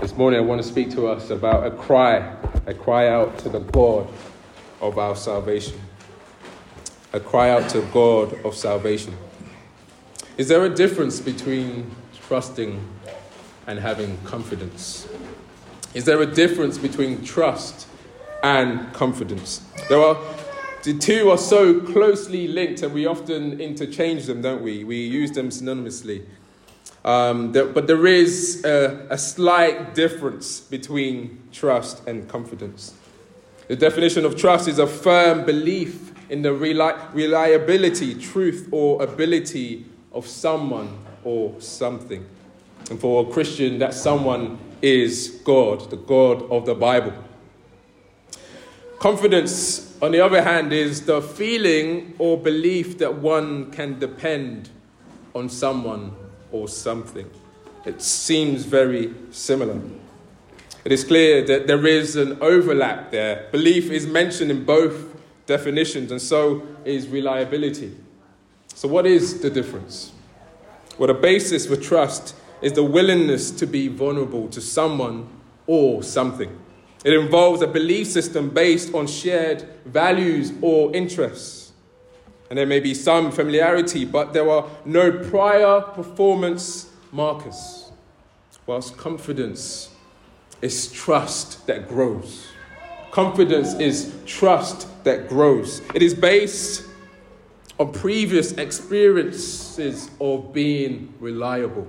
This morning I want to speak to us about a cry, a cry out to the God of our salvation. A cry out to God of salvation. Is there a difference between trusting and having confidence? Is there a difference between trust and confidence? There are the two are so closely linked and we often interchange them, don't we? We use them synonymously. Um, there, but there is a, a slight difference between trust and confidence. The definition of trust is a firm belief in the reli- reliability, truth, or ability of someone or something. And for a Christian, that someone is God, the God of the Bible. Confidence, on the other hand, is the feeling or belief that one can depend on someone or something. It seems very similar. It is clear that there is an overlap there. Belief is mentioned in both definitions, and so is reliability. So, what is the difference? Well, the basis for trust is the willingness to be vulnerable to someone or something. It involves a belief system based on shared values or interests. And there may be some familiarity, but there are no prior performance markers. Whilst confidence is trust that grows. Confidence is trust that grows. It is based on previous experiences of being reliable.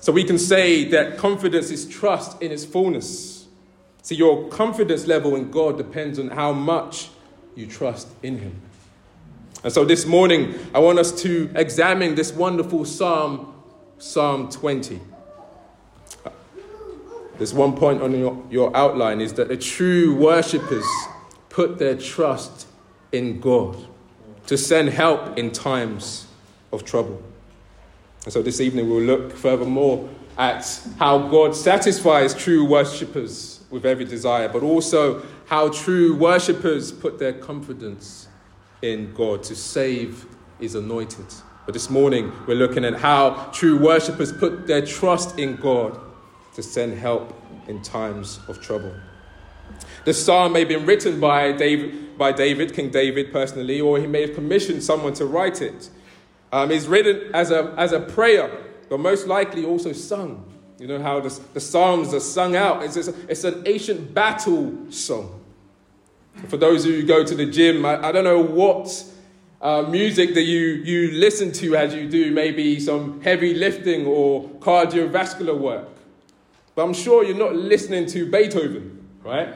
So we can say that confidence is trust in its fullness. See, your confidence level in God depends on how much you trust in Him. And so this morning, I want us to examine this wonderful Psalm, Psalm 20. There's one point on your, your outline is that the true worshippers put their trust in God to send help in times of trouble. And so this evening we'll look furthermore at how God satisfies true worshippers with every desire, but also how true worshippers put their confidence in God to save his anointed. But this morning, we're looking at how true worshippers put their trust in God to send help in times of trouble. The psalm may have been written by David, by David, King David personally, or he may have commissioned someone to write it. Um, it's written as a, as a prayer, but most likely also sung. You know how the, the psalms are sung out. It's, it's an ancient battle song. For those who go to the gym, I, I don't know what uh, music that you, you listen to as you do maybe some heavy lifting or cardiovascular work. But I'm sure you're not listening to Beethoven, right?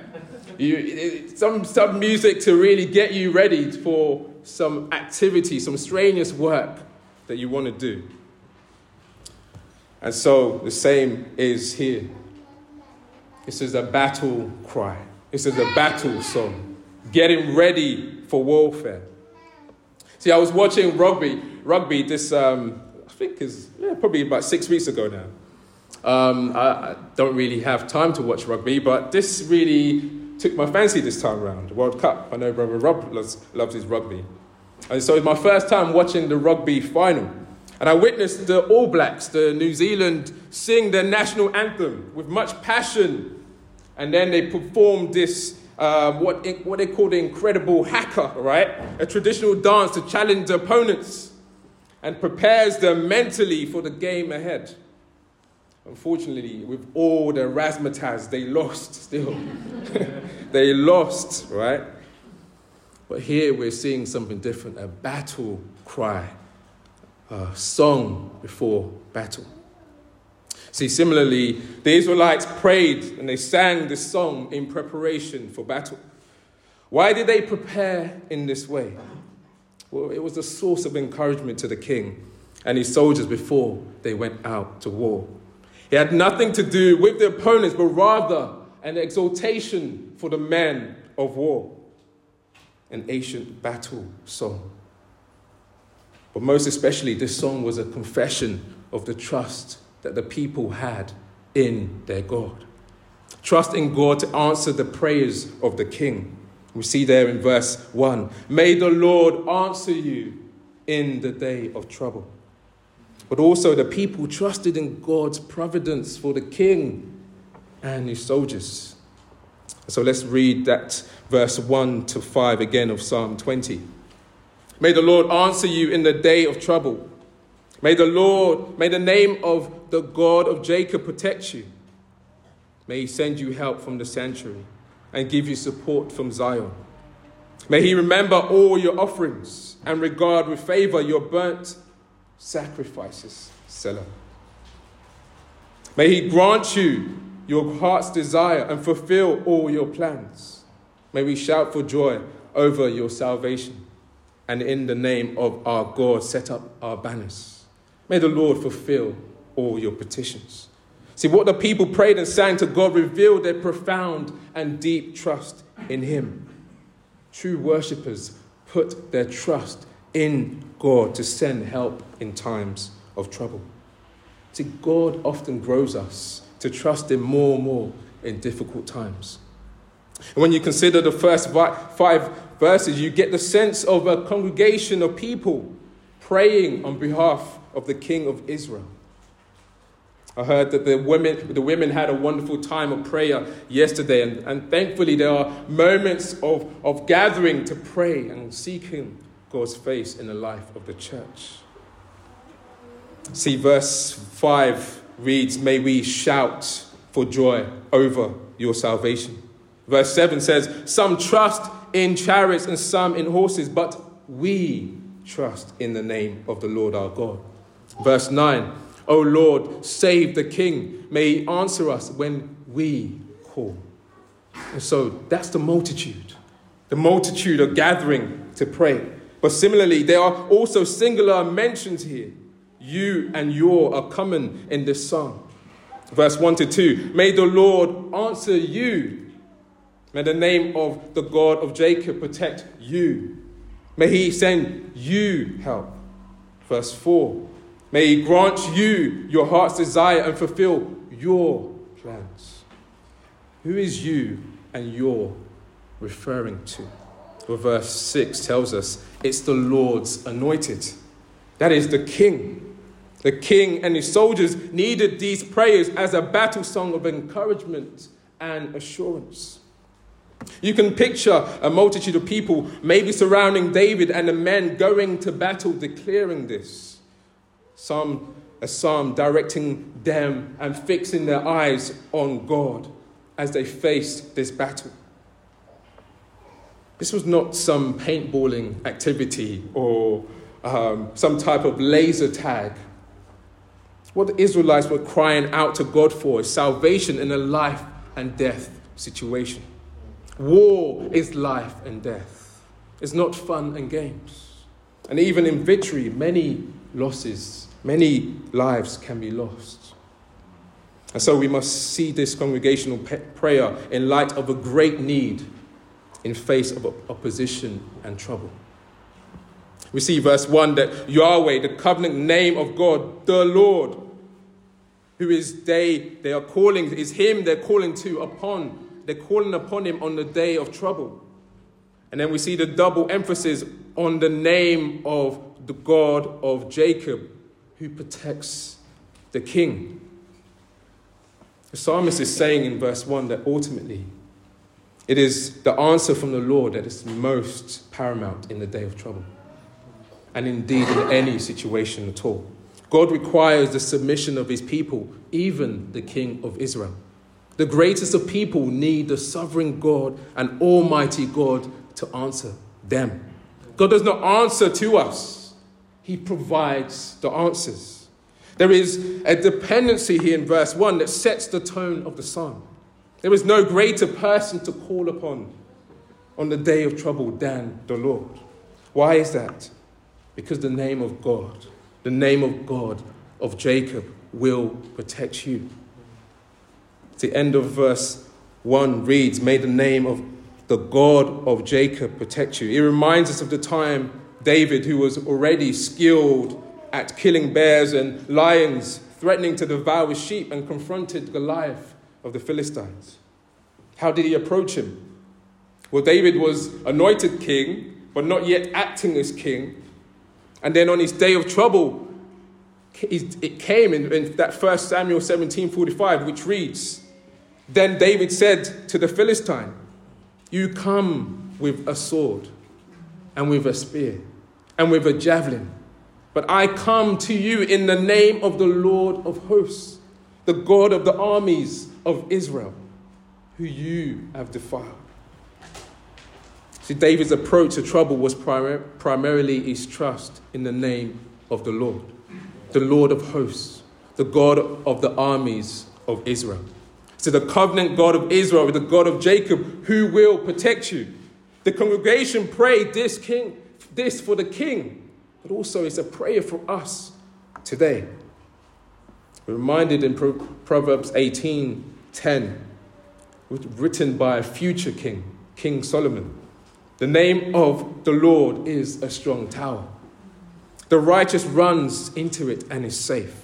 You, some, some music to really get you ready for some activity, some strenuous work that you want to do. And so the same is here. This is a battle cry. This is a battle song, getting ready for warfare. See, I was watching rugby, rugby this, um, I think is yeah, probably about six weeks ago now. Um, I, I, don't really have time to watch rugby, but this really took my fancy this time around. World Cup. I know Brother Rob loves, loves his rugby. And so it's my first time watching the rugby final. And I witnessed the All Blacks, the New Zealand, sing their national anthem with much passion and then they performed this, uh, what, what they call the incredible haka, right? A traditional dance to challenge opponents and prepares them mentally for the game ahead. Unfortunately, with all the razzmatazz, they lost still. they lost, right? But here we're seeing something different a battle cry, a song before battle. See, similarly, the Israelites prayed and they sang this song in preparation for battle. Why did they prepare in this way? Well, it was a source of encouragement to the king and his soldiers before they went out to war. It had nothing to do with the opponents, but rather an exaltation for the men of war, an ancient battle song. But most especially, this song was a confession of the trust that the people had in their God. Trust in God to answer the prayers of the king. We see there in verse 1 May the Lord answer you in the day of trouble. But also, the people trusted in God's providence for the king and his soldiers. So let's read that verse 1 to 5 again of Psalm 20. May the Lord answer you in the day of trouble. May the Lord, may the name of the God of Jacob protect you. May he send you help from the sanctuary and give you support from Zion. May he remember all your offerings and regard with favor your burnt sacrifices. Selah. May he grant you your heart's desire and fulfill all your plans. May we shout for joy over your salvation and in the name of our God set up our banners. May the Lord fulfill all your petitions. See, what the people prayed and sang to God revealed their profound and deep trust in Him. True worshippers put their trust in God to send help in times of trouble. See, God often grows us to trust Him more and more in difficult times. And when you consider the first five verses, you get the sense of a congregation of people praying on behalf of the King of Israel. I heard that the women, the women had a wonderful time of prayer yesterday, and, and thankfully there are moments of, of gathering to pray and seeking God's face in the life of the church. See, verse 5 reads, May we shout for joy over your salvation. Verse 7 says, Some trust in chariots and some in horses, but we trust in the name of the Lord our God. Verse 9, O Lord, save the king. May he answer us when we call. And so that's the multitude. The multitude are gathering to pray. But similarly, there are also singular mentions here. You and your are common in this psalm. Verse 1 to 2 May the Lord answer you. May the name of the God of Jacob protect you. May he send you help. Verse 4 May He grant you your heart's desire and fulfill your plans. Who is you and your referring to? Well, verse 6 tells us it's the Lord's anointed. That is the king. The king and his soldiers needed these prayers as a battle song of encouragement and assurance. You can picture a multitude of people maybe surrounding David and the men going to battle, declaring this. Psalm, a psalm directing them and fixing their eyes on God as they faced this battle. This was not some paintballing activity or um, some type of laser tag. What the Israelites were crying out to God for is salvation in a life and death situation. War is life and death. It's not fun and games. And even in victory, many losses Many lives can be lost. And so we must see this congregational prayer in light of a great need in face of opposition and trouble. We see verse 1 that Yahweh, the covenant name of God, the Lord, who is they they are calling, is him they're calling to upon, they're calling upon him on the day of trouble. And then we see the double emphasis on the name of the God of Jacob, who protects the king. The psalmist is saying in verse 1 that ultimately it is the answer from the Lord that is most paramount in the day of trouble, and indeed in any situation at all. God requires the submission of his people, even the king of Israel. The greatest of people need the sovereign God and almighty God to answer them. God does not answer to us. He provides the answers. There is a dependency here in verse 1 that sets the tone of the psalm. There is no greater person to call upon on the day of trouble than the Lord. Why is that? Because the name of God, the name of God of Jacob, will protect you. The end of verse 1 reads, May the name of the God of Jacob protect you. It reminds us of the time David, who was already skilled at killing bears and lions, threatening to devour his sheep, and confronted Goliath of the Philistines. How did he approach him? Well, David was anointed king, but not yet acting as king. And then on his day of trouble, it came in, in that first Samuel 17 45, which reads, Then David said to the Philistine, You come with a sword and with a spear and with a javelin, but I come to you in the name of the Lord of hosts, the God of the armies of Israel, who you have defiled. See, David's approach to trouble was primar- primarily his trust in the name of the Lord, the Lord of hosts, the God of the armies of Israel. So, the covenant God of Israel, the God of Jacob, who will protect you. The congregation prayed this king, this for the king, but also it's a prayer for us today. We're reminded in Proverbs 18:10, written by a future king, King Solomon. The name of the Lord is a strong tower. The righteous runs into it and is safe.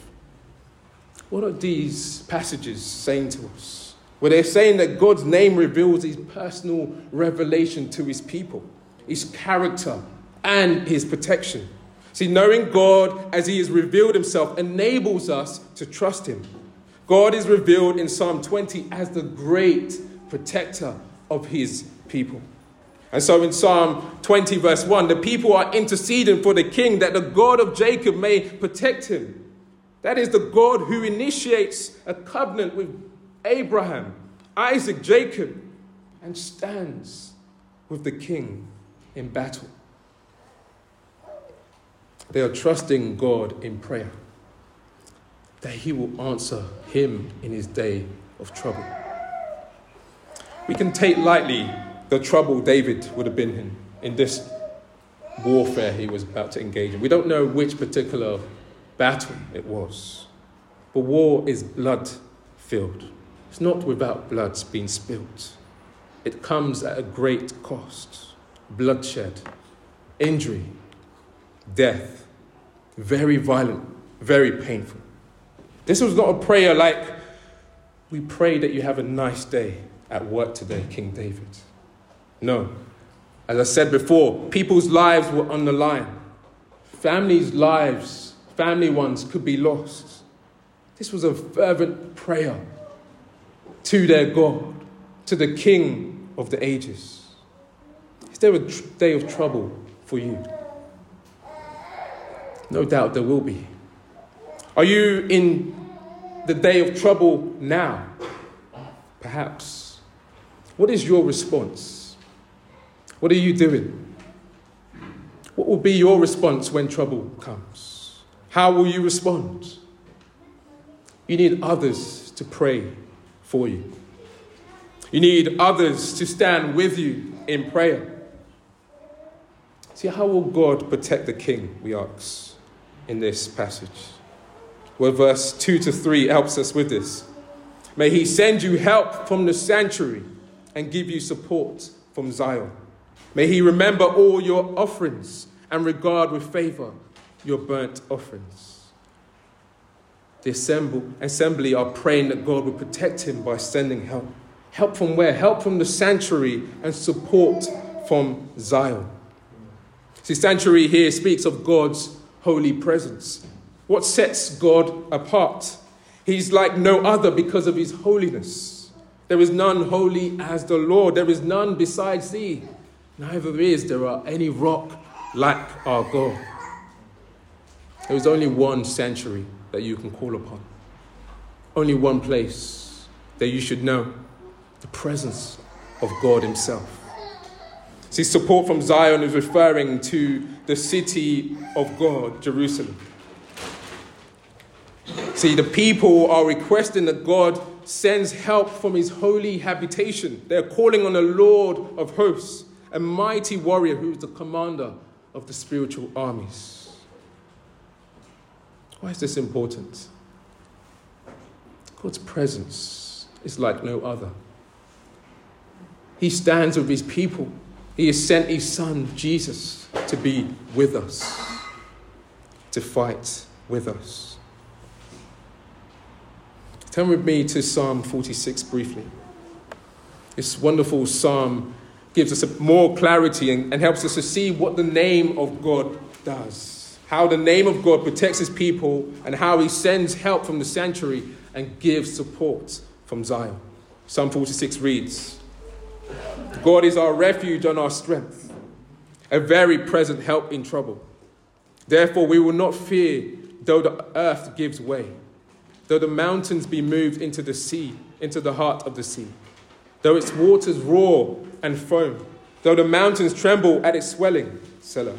What are these passages saying to us? Well, they're saying that God's name reveals his personal revelation to his people, his character, and his protection. See, knowing God as he has revealed himself enables us to trust him. God is revealed in Psalm 20 as the great protector of his people. And so in Psalm 20, verse 1, the people are interceding for the king that the God of Jacob may protect him. That is the God who initiates a covenant with Abraham, Isaac, Jacob, and stands with the king in battle. They are trusting God in prayer that he will answer him in his day of trouble. We can take lightly the trouble David would have been in in this warfare he was about to engage in. We don't know which particular battle it was. But war is blood filled. It's not without blood being spilt. It comes at a great cost bloodshed, injury, death. Very violent, very painful. This was not a prayer like, we pray that you have a nice day at work today, King David. No. As I said before, people's lives were on the line. Families' lives family ones could be lost. This was a fervent prayer to their God, to the King of the ages. Is there a day of trouble for you? No doubt there will be. Are you in the day of trouble now? Perhaps. What is your response? What are you doing? What will be your response when trouble comes? How will you respond? You need others to pray for you. You need others to stand with you in prayer. See, how will God protect the king, we ask, in this passage? Well, verse 2 to 3 helps us with this. May he send you help from the sanctuary and give you support from Zion. May he remember all your offerings and regard with favor your burnt offerings. The assembly are praying that God will protect him by sending help. Help from where? Help from the sanctuary and support from Zion. See, sanctuary here speaks of God's holy presence. What sets God apart? He's like no other because of his holiness. There is none holy as the Lord. There is none besides thee. Neither is there any rock like our God. There is only one sanctuary that you can call upon, only one place that you should know the presence of God Himself. See, support from Zion is referring to the city of God, Jerusalem. See, the people are requesting that God sends help from his holy habitation. They're calling on the Lord of hosts, a mighty warrior who is the commander of the spiritual armies. Why is this important? God's presence is like no other. He stands with his people. He has sent his son, Jesus, to be with us, to fight with us. Turn with me to Psalm 46 briefly. This wonderful psalm gives us more clarity and, and helps us to see what the name of God does how the name of God protects his people, and how he sends help from the sanctuary and gives support from Zion. Psalm 46 reads God is our refuge and our strength, a very present help in trouble. Therefore, we will not fear though the earth gives way, though the mountains be moved into the sea, into the heart of the sea, though its waters roar and foam, though the mountains tremble at its swelling. Selah.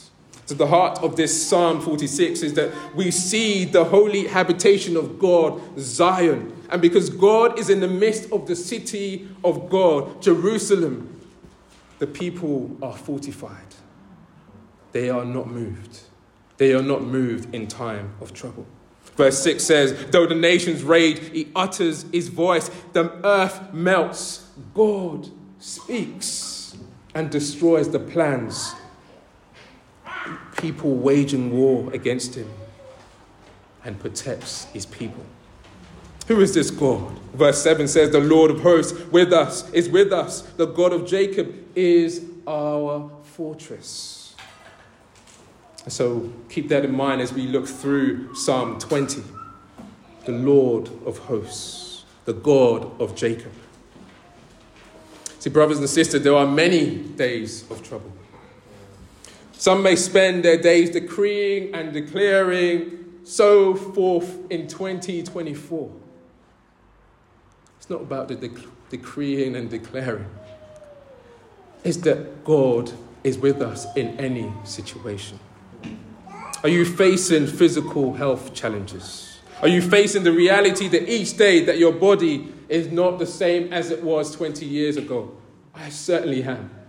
So, the heart of this Psalm 46 is that we see the holy habitation of God, Zion. And because God is in the midst of the city of God, Jerusalem, the people are fortified. They are not moved. They are not moved in time of trouble. Verse 6 says, Though the nations rage, he utters his voice, the earth melts. God speaks and destroys the plans. People waging war against him and protects his people. Who is this God? Verse 7 says, The Lord of hosts with us is with us. The God of Jacob is our fortress. So keep that in mind as we look through Psalm 20. The Lord of hosts, the God of Jacob. See, brothers and sisters, there are many days of trouble. Some may spend their days decreeing and declaring so forth in 2024. It's not about the dec- decreeing and declaring, it's that God is with us in any situation. Are you facing physical health challenges? Are you facing the reality that each day that your body is not the same as it was 20 years ago? I certainly am.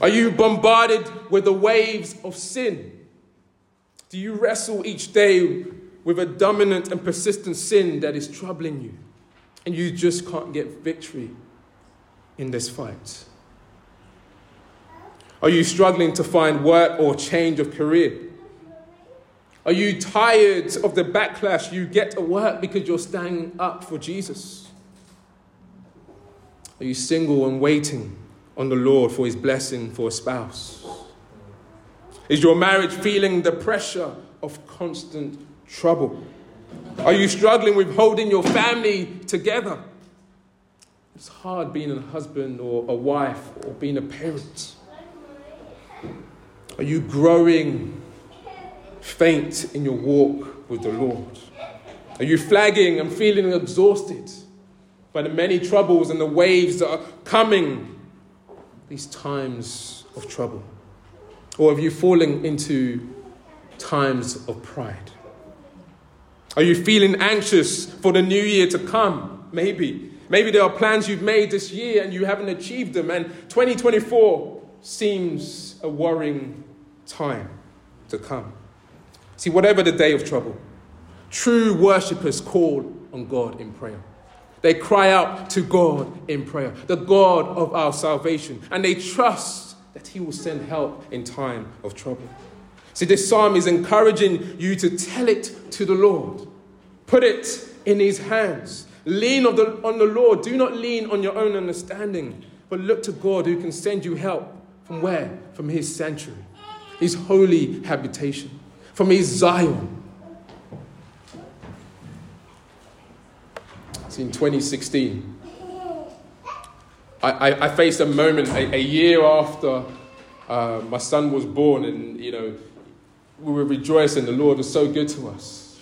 Are you bombarded with the waves of sin? Do you wrestle each day with a dominant and persistent sin that is troubling you? And you just can't get victory in this fight? Are you struggling to find work or change of career? Are you tired of the backlash you get at work because you're standing up for Jesus? Are you single and waiting on the Lord for his blessing for a spouse? Is your marriage feeling the pressure of constant trouble? Are you struggling with holding your family together? It's hard being a husband or a wife or being a parent. Are you growing faint in your walk with the Lord? Are you flagging and feeling exhausted by the many troubles and the waves that are coming, these times of trouble? Or have you fallen into times of pride? Are you feeling anxious for the new year to come? Maybe. Maybe there are plans you've made this year and you haven't achieved them, and 2024 seems a worrying time to come. See, whatever the day of trouble, true worshippers call on God in prayer. They cry out to God in prayer, the God of our salvation, and they trust that He will send help in time of trouble. See, this psalm is encouraging you to tell it to the Lord, put it in His hands. Lean on the, on the Lord. Do not lean on your own understanding, but look to God who can send you help. From where? From His sanctuary, His holy habitation, from His Zion. In 2016, I, I, I faced a moment a, a year after uh, my son was born, and you know, we were rejoicing. The Lord was so good to us.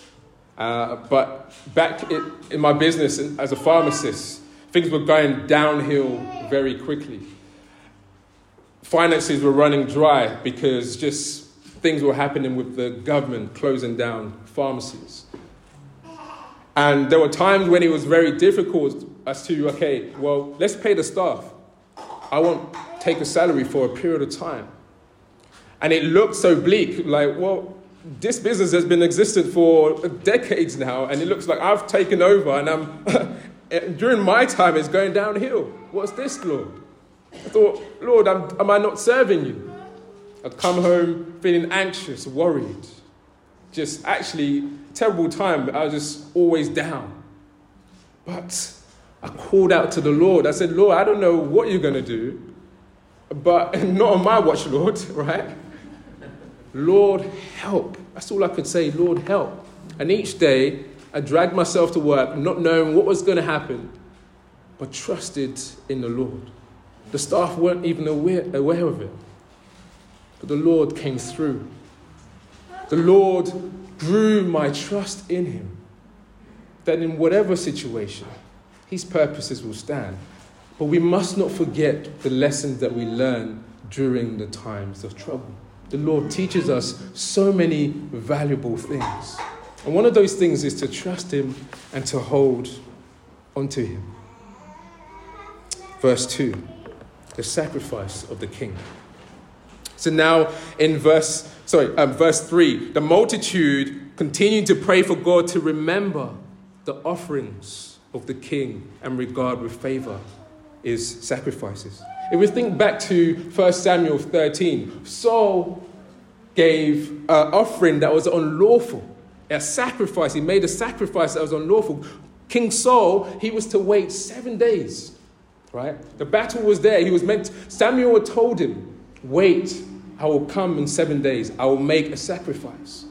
Uh, but back in, in my business as a pharmacist, Things were going downhill very quickly. Finances were running dry because just things were happening with the government closing down pharmacies. And there were times when it was very difficult as to, okay, well, let's pay the staff. I won't take a salary for a period of time. And it looked so bleak, like, well, this business has been existent for decades now, and it looks like I've taken over, and I'm eh, during my time it's going downhill. What's this, Lord? I thought, Lord, am, am I not serving you? I'd come home feeling anxious, worried, just actually terrible time. I was just always down. But I called out to the Lord. I said, Lord, I don't know what you're going to do, but not on my watch, Lord, right? Lord, help. That's all I could say, Lord, help. And each day, I dragged myself to work, not knowing what was going to happen, but trusted in the Lord. The staff weren't even aware, aware of it. But the Lord came through. The Lord grew my trust in Him. That in whatever situation, His purposes will stand. But we must not forget the lessons that we learn during the times of trouble. The Lord teaches us so many valuable things. And one of those things is to trust Him and to hold onto Him. Verse 2 the sacrifice of the king. So now in verse, sorry, um, verse 3, the multitude continued to pray for God to remember the offerings of the king and regard with favor his sacrifices. If we think back to 1 Samuel 13, Saul gave an offering that was unlawful, a sacrifice. He made a sacrifice that was unlawful. King Saul, he was to wait seven days right? The battle was there. He was meant, Samuel told him, Wait, I will come in seven days. I will make a sacrifice.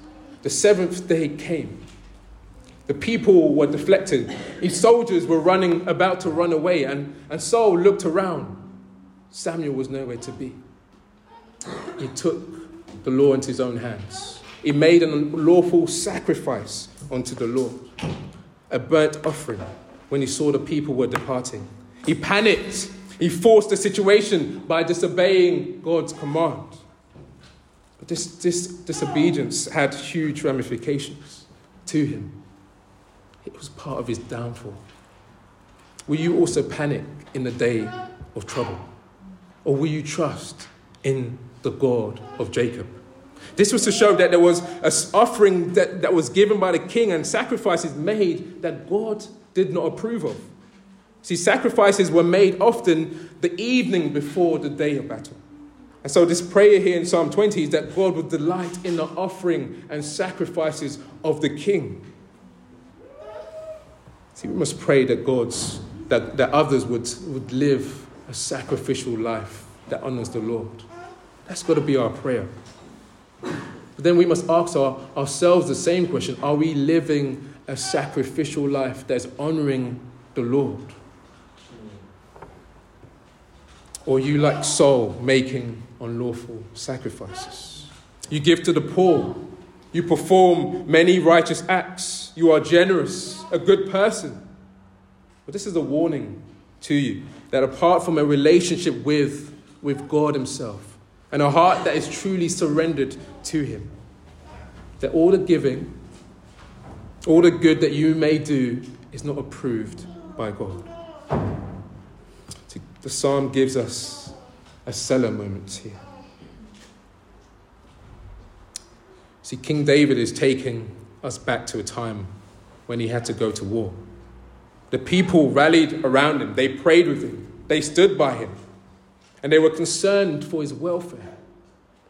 The seventh day came. The people were deflected. His soldiers were running, about to run away, and, and Saul looked around. Samuel was nowhere to be. He took the law into his own hands. He made an unlawful sacrifice unto the Lord, a burnt offering when he saw the people were departing. He panicked. He forced the situation by disobeying God's command. This, this disobedience had huge ramifications to him. It was part of his downfall. Will you also panic in the day of trouble? Or will you trust in the God of Jacob? This was to show that there was an offering that, that was given by the king and sacrifices made that God did not approve of. See, sacrifices were made often the evening before the day of battle. And so, this prayer here in Psalm 20 is that God would delight in the offering and sacrifices of the king. See, we must pray that God's, that, that others would, would live a sacrificial life that honors the Lord. That's got to be our prayer. But then we must ask our, ourselves the same question Are we living a sacrificial life that's honoring the Lord? Or you, like Saul, making unlawful sacrifices? You give to the poor. You perform many righteous acts. You are generous, a good person. But this is a warning to you that apart from a relationship with, with God Himself and a heart that is truly surrendered to Him, that all the giving, all the good that you may do is not approved by God. The psalm gives us a Selah moment here. See, King David is taking us back to a time when he had to go to war. The people rallied around him, they prayed with him, they stood by him, and they were concerned for his welfare.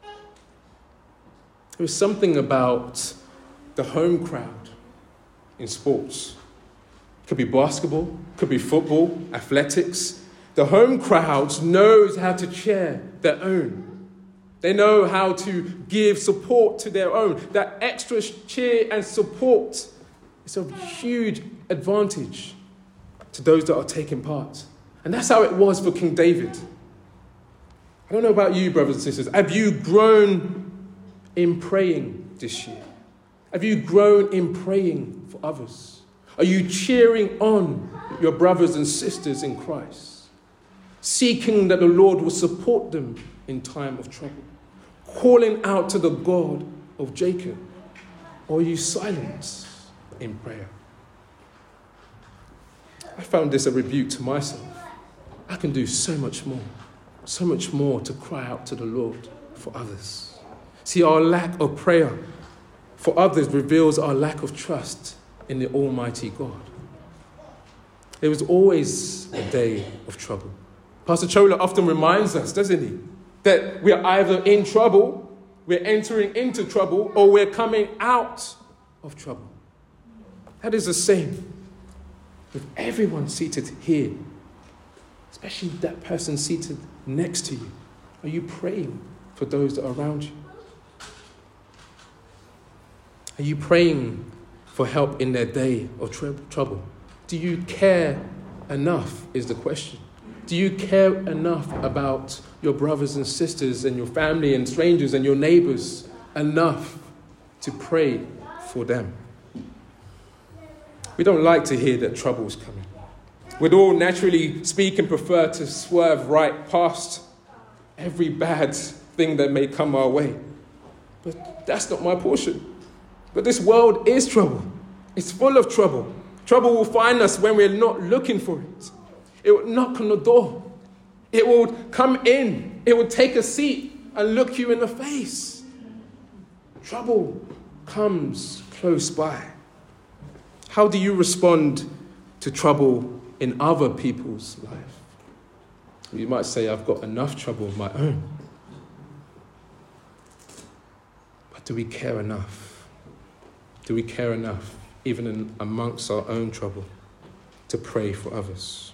There was something about the home crowd in sports. Could be basketball, could be football, athletics, the home crowds knows how to cheer their own. They know how to give support to their own. That extra cheer and support is of huge advantage to those that are taking part. And that's how it was for King David. I don't know about you, brothers and sisters. Have you grown in praying this year? Have you grown in praying for others? Are you cheering on your brothers and sisters in Christ? Seeking that the Lord will support them in time of trouble? Calling out to the God of Jacob? Or are you silent in prayer? I found this a rebuke to myself. I can do so much more, so much more to cry out to the Lord for others. See, our lack of prayer for others reveals our lack of trust in the Almighty God. It was always a day of trouble. Pastor Chola often reminds us, doesn't he, that we're either in trouble, we're entering into trouble, or we're coming out of trouble. That is the same with everyone seated here, especially that person seated next to you. Are you praying for those that are around you? Are you praying for help in their day of trouble? Do you care enough? Is the question. Do you care enough about your brothers and sisters and your family and strangers and your neighbors enough to pray for them? We don't like to hear that trouble is coming. We'd all naturally speak and prefer to swerve right past every bad thing that may come our way. But that's not my portion. But this world is trouble. It's full of trouble. Trouble will find us when we're not looking for it. It would knock on the door. It would come in. It would take a seat and look you in the face. Trouble comes close by. How do you respond to trouble in other people's life? You might say, I've got enough trouble of my own. But do we care enough? Do we care enough, even in, amongst our own trouble, to pray for others?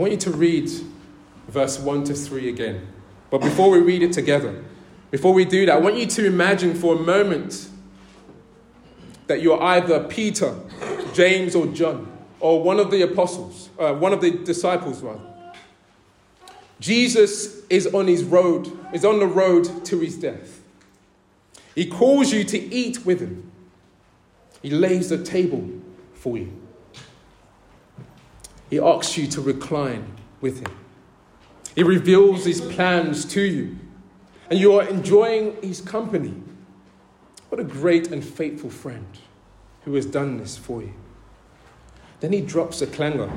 Want you to read verse 1 to 3 again. But before we read it together, before we do that, I want you to imagine for a moment that you're either Peter, James, or John, or one of the apostles, uh, one of the disciples, rather. Jesus is on his road, is on the road to his death. He calls you to eat with him. He lays the table for you. He asks you to recline with him. He reveals his plans to you, and you are enjoying his company. What a great and faithful friend who has done this for you. Then he drops a clanger.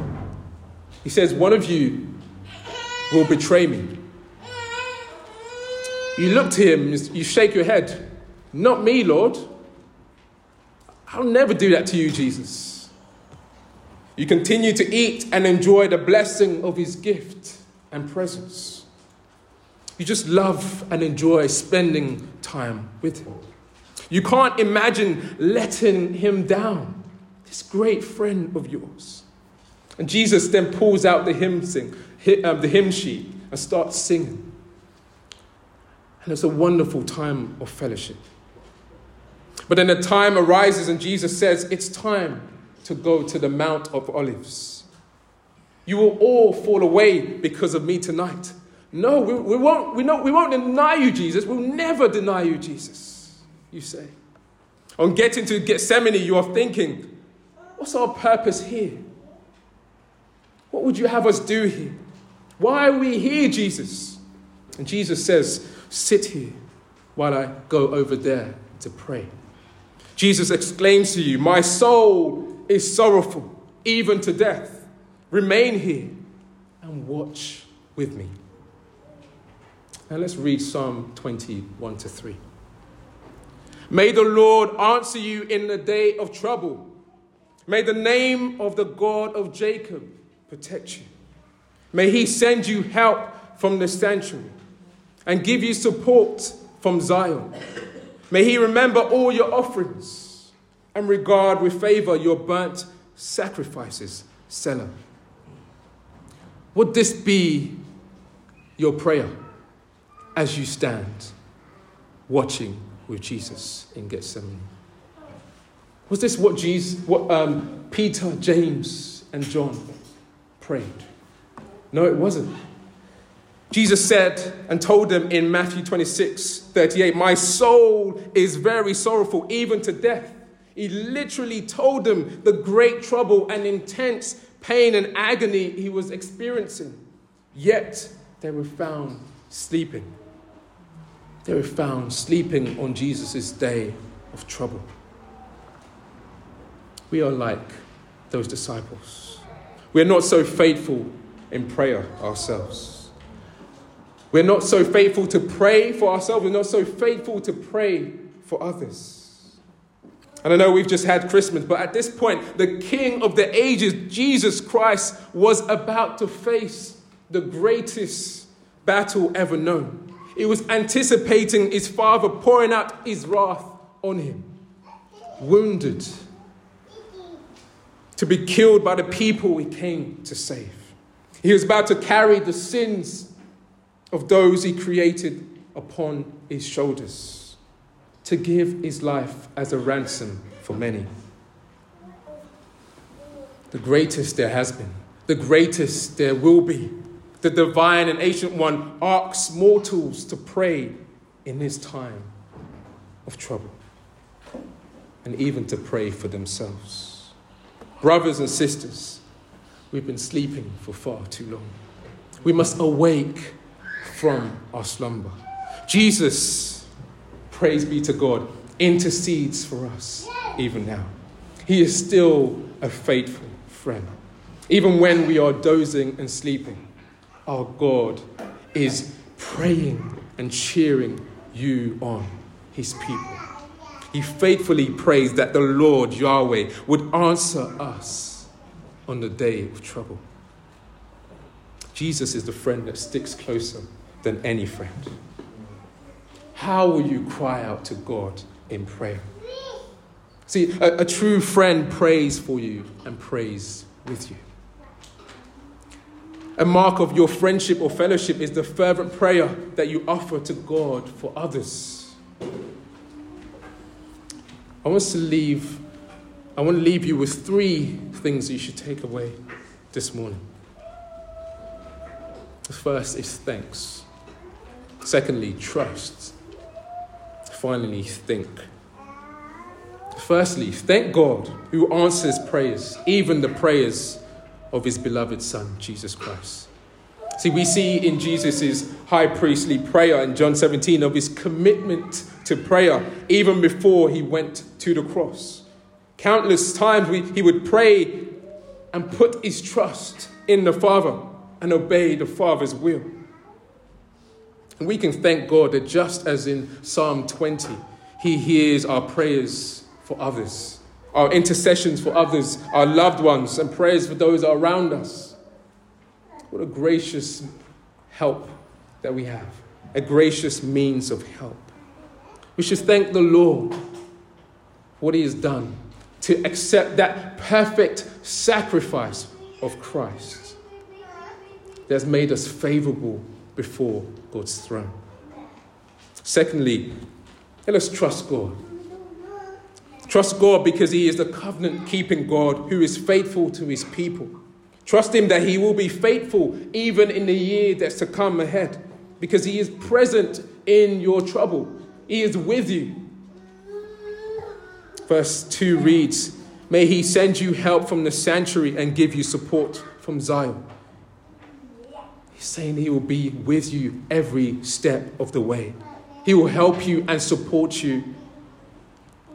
He says, One of you will betray me. You look to him, you shake your head. Not me, Lord. I'll never do that to you, Jesus. You continue to eat and enjoy the blessing of his gift and presence. You just love and enjoy spending time with him. You can't imagine letting him down, this great friend of yours. And Jesus then pulls out the hymn sing, um, the hymn sheet and starts singing. And it's a wonderful time of fellowship. But then the time arises, and Jesus says, It's time to go to the Mount of Olives. You will all fall away because of me tonight. No, we, we, won't, we, not, we won't deny you, Jesus. We'll never deny you, Jesus, you say. On getting to Gethsemane, you are thinking, What's our purpose here? What would you have us do here? Why are we here, Jesus? And Jesus says, Sit here while I go over there to pray. Jesus exclaims to you, My soul is sorrowful, even to death. Remain here and watch with me. Now let's read Psalm 21 to 3. May the Lord answer you in the day of trouble. May the name of the God of Jacob protect you. May He send you help from the sanctuary and give you support from Zion. May He remember all your offerings and regard with favor your burnt sacrifices. Selah. Would this be your prayer as you stand watching with Jesus in Gethsemane? Was this what Jesus, what um, Peter, James, and John prayed? No, it wasn't. Jesus said and told them in Matthew 26 38, My soul is very sorrowful, even to death. He literally told them the great trouble and intense pain and agony he was experiencing. Yet they were found sleeping. They were found sleeping on Jesus' day of trouble. We are like those disciples. We are not so faithful in prayer ourselves. We're not so faithful to pray for ourselves. We're not so faithful to pray for others. And I know we've just had Christmas, but at this point, the King of the ages, Jesus Christ, was about to face the greatest battle ever known. He was anticipating his Father pouring out his wrath on him, wounded, to be killed by the people he came to save. He was about to carry the sins of those he created upon his shoulders to give his life as a ransom for many. The greatest there has been, the greatest there will be. The divine and ancient one asks mortals to pray in this time of trouble and even to pray for themselves. Brothers and sisters, we've been sleeping for far too long. We must awake from our slumber. Jesus praise be to God, intercedes for us even now. He is still a faithful friend. Even when we are dozing and sleeping, our God is praying and cheering you on, his people. He faithfully prays that the Lord Yahweh would answer us on the day of trouble. Jesus is the friend that sticks closer than any friend. How will you cry out to God in prayer? See, a, a true friend prays for you and prays with you. A mark of your friendship or fellowship is the fervent prayer that you offer to God for others. I want to leave I want to leave you with three things you should take away this morning. The first is thanks. Secondly, trust finally think. Firstly, thank God who answers prayers, even the prayers of his beloved Son, Jesus Christ. See, we see in Jesus' high priestly prayer in John 17 of his commitment to prayer even before he went to the cross. Countless times we, he would pray and put his trust in the Father and obey the Father's will. We can thank God that just as in Psalm 20, He hears our prayers for others, our intercessions for others, our loved ones, and prayers for those around us. What a gracious help that we have, a gracious means of help. We should thank the Lord for what He has done to accept that perfect sacrifice of Christ that has made us favorable before God's throne. Secondly, let us trust God. Trust God because He is the covenant keeping God who is faithful to His people. Trust Him that He will be faithful even in the year that's to come ahead because He is present in your trouble. He is with you. Verse 2 reads May He send you help from the sanctuary and give you support from Zion. He's saying He will be with you every step of the way. He will help you and support you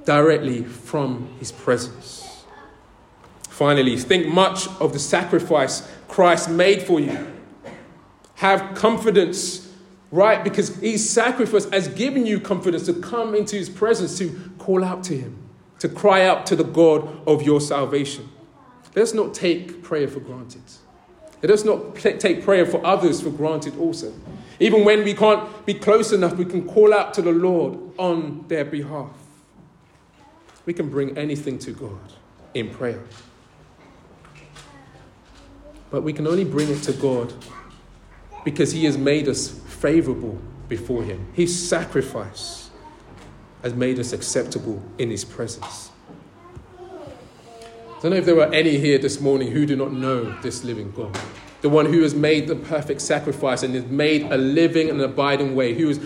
directly from His presence. Finally, think much of the sacrifice Christ made for you. Have confidence, right? Because His sacrifice has given you confidence to come into His presence, to call out to Him, to cry out to the God of your salvation. Let's not take prayer for granted. Let us not take prayer for others for granted also. Even when we can't be close enough, we can call out to the Lord on their behalf. We can bring anything to God in prayer. But we can only bring it to God because He has made us favorable before Him. His sacrifice has made us acceptable in His presence. I don't know if there are any here this morning who do not know this living God. the one who has made the perfect sacrifice and has made a living and abiding way, who has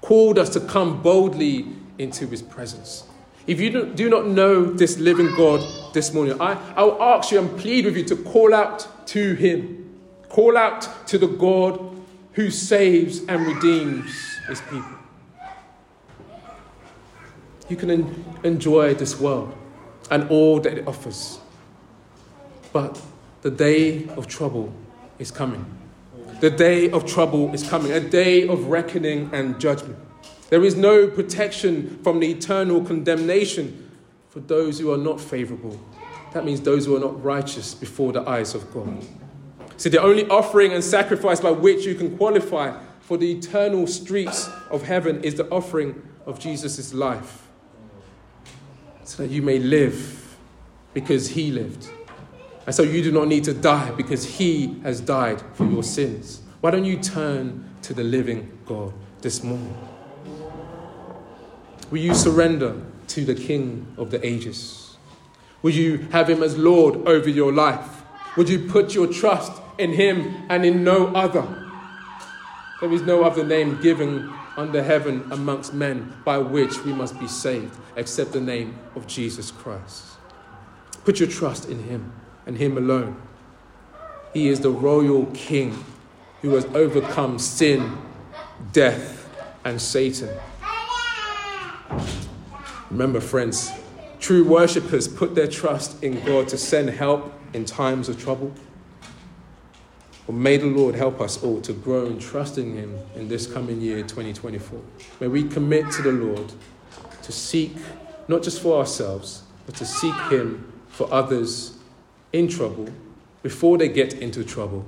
called us to come boldly into his presence. If you do not know this living God this morning, I, I will ask you and plead with you to call out to him. Call out to the God who saves and redeems his people. You can en- enjoy this world and all that it offers. But the day of trouble is coming. The day of trouble is coming, a day of reckoning and judgment. There is no protection from the eternal condemnation for those who are not favorable. That means those who are not righteous before the eyes of God. See, the only offering and sacrifice by which you can qualify for the eternal streets of heaven is the offering of Jesus' life so that you may live because he lived. And so you do not need to die because he has died for your sins. Why don't you turn to the living God this morning? Will you surrender to the King of the ages? Will you have him as Lord over your life? Would you put your trust in him and in no other? There is no other name given under heaven amongst men by which we must be saved except the name of Jesus Christ. Put your trust in Him and Him alone. He is the royal King who has overcome sin, death, and Satan. Remember, friends, true worshippers put their trust in God to send help in times of trouble. Well, may the Lord help us all to grow in trusting Him in this coming year, 2024. May we commit to the Lord to seek, not just for ourselves, but to seek Him for others in trouble before they get into trouble.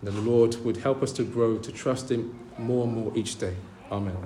And the Lord would help us to grow to trust Him more and more each day. Amen.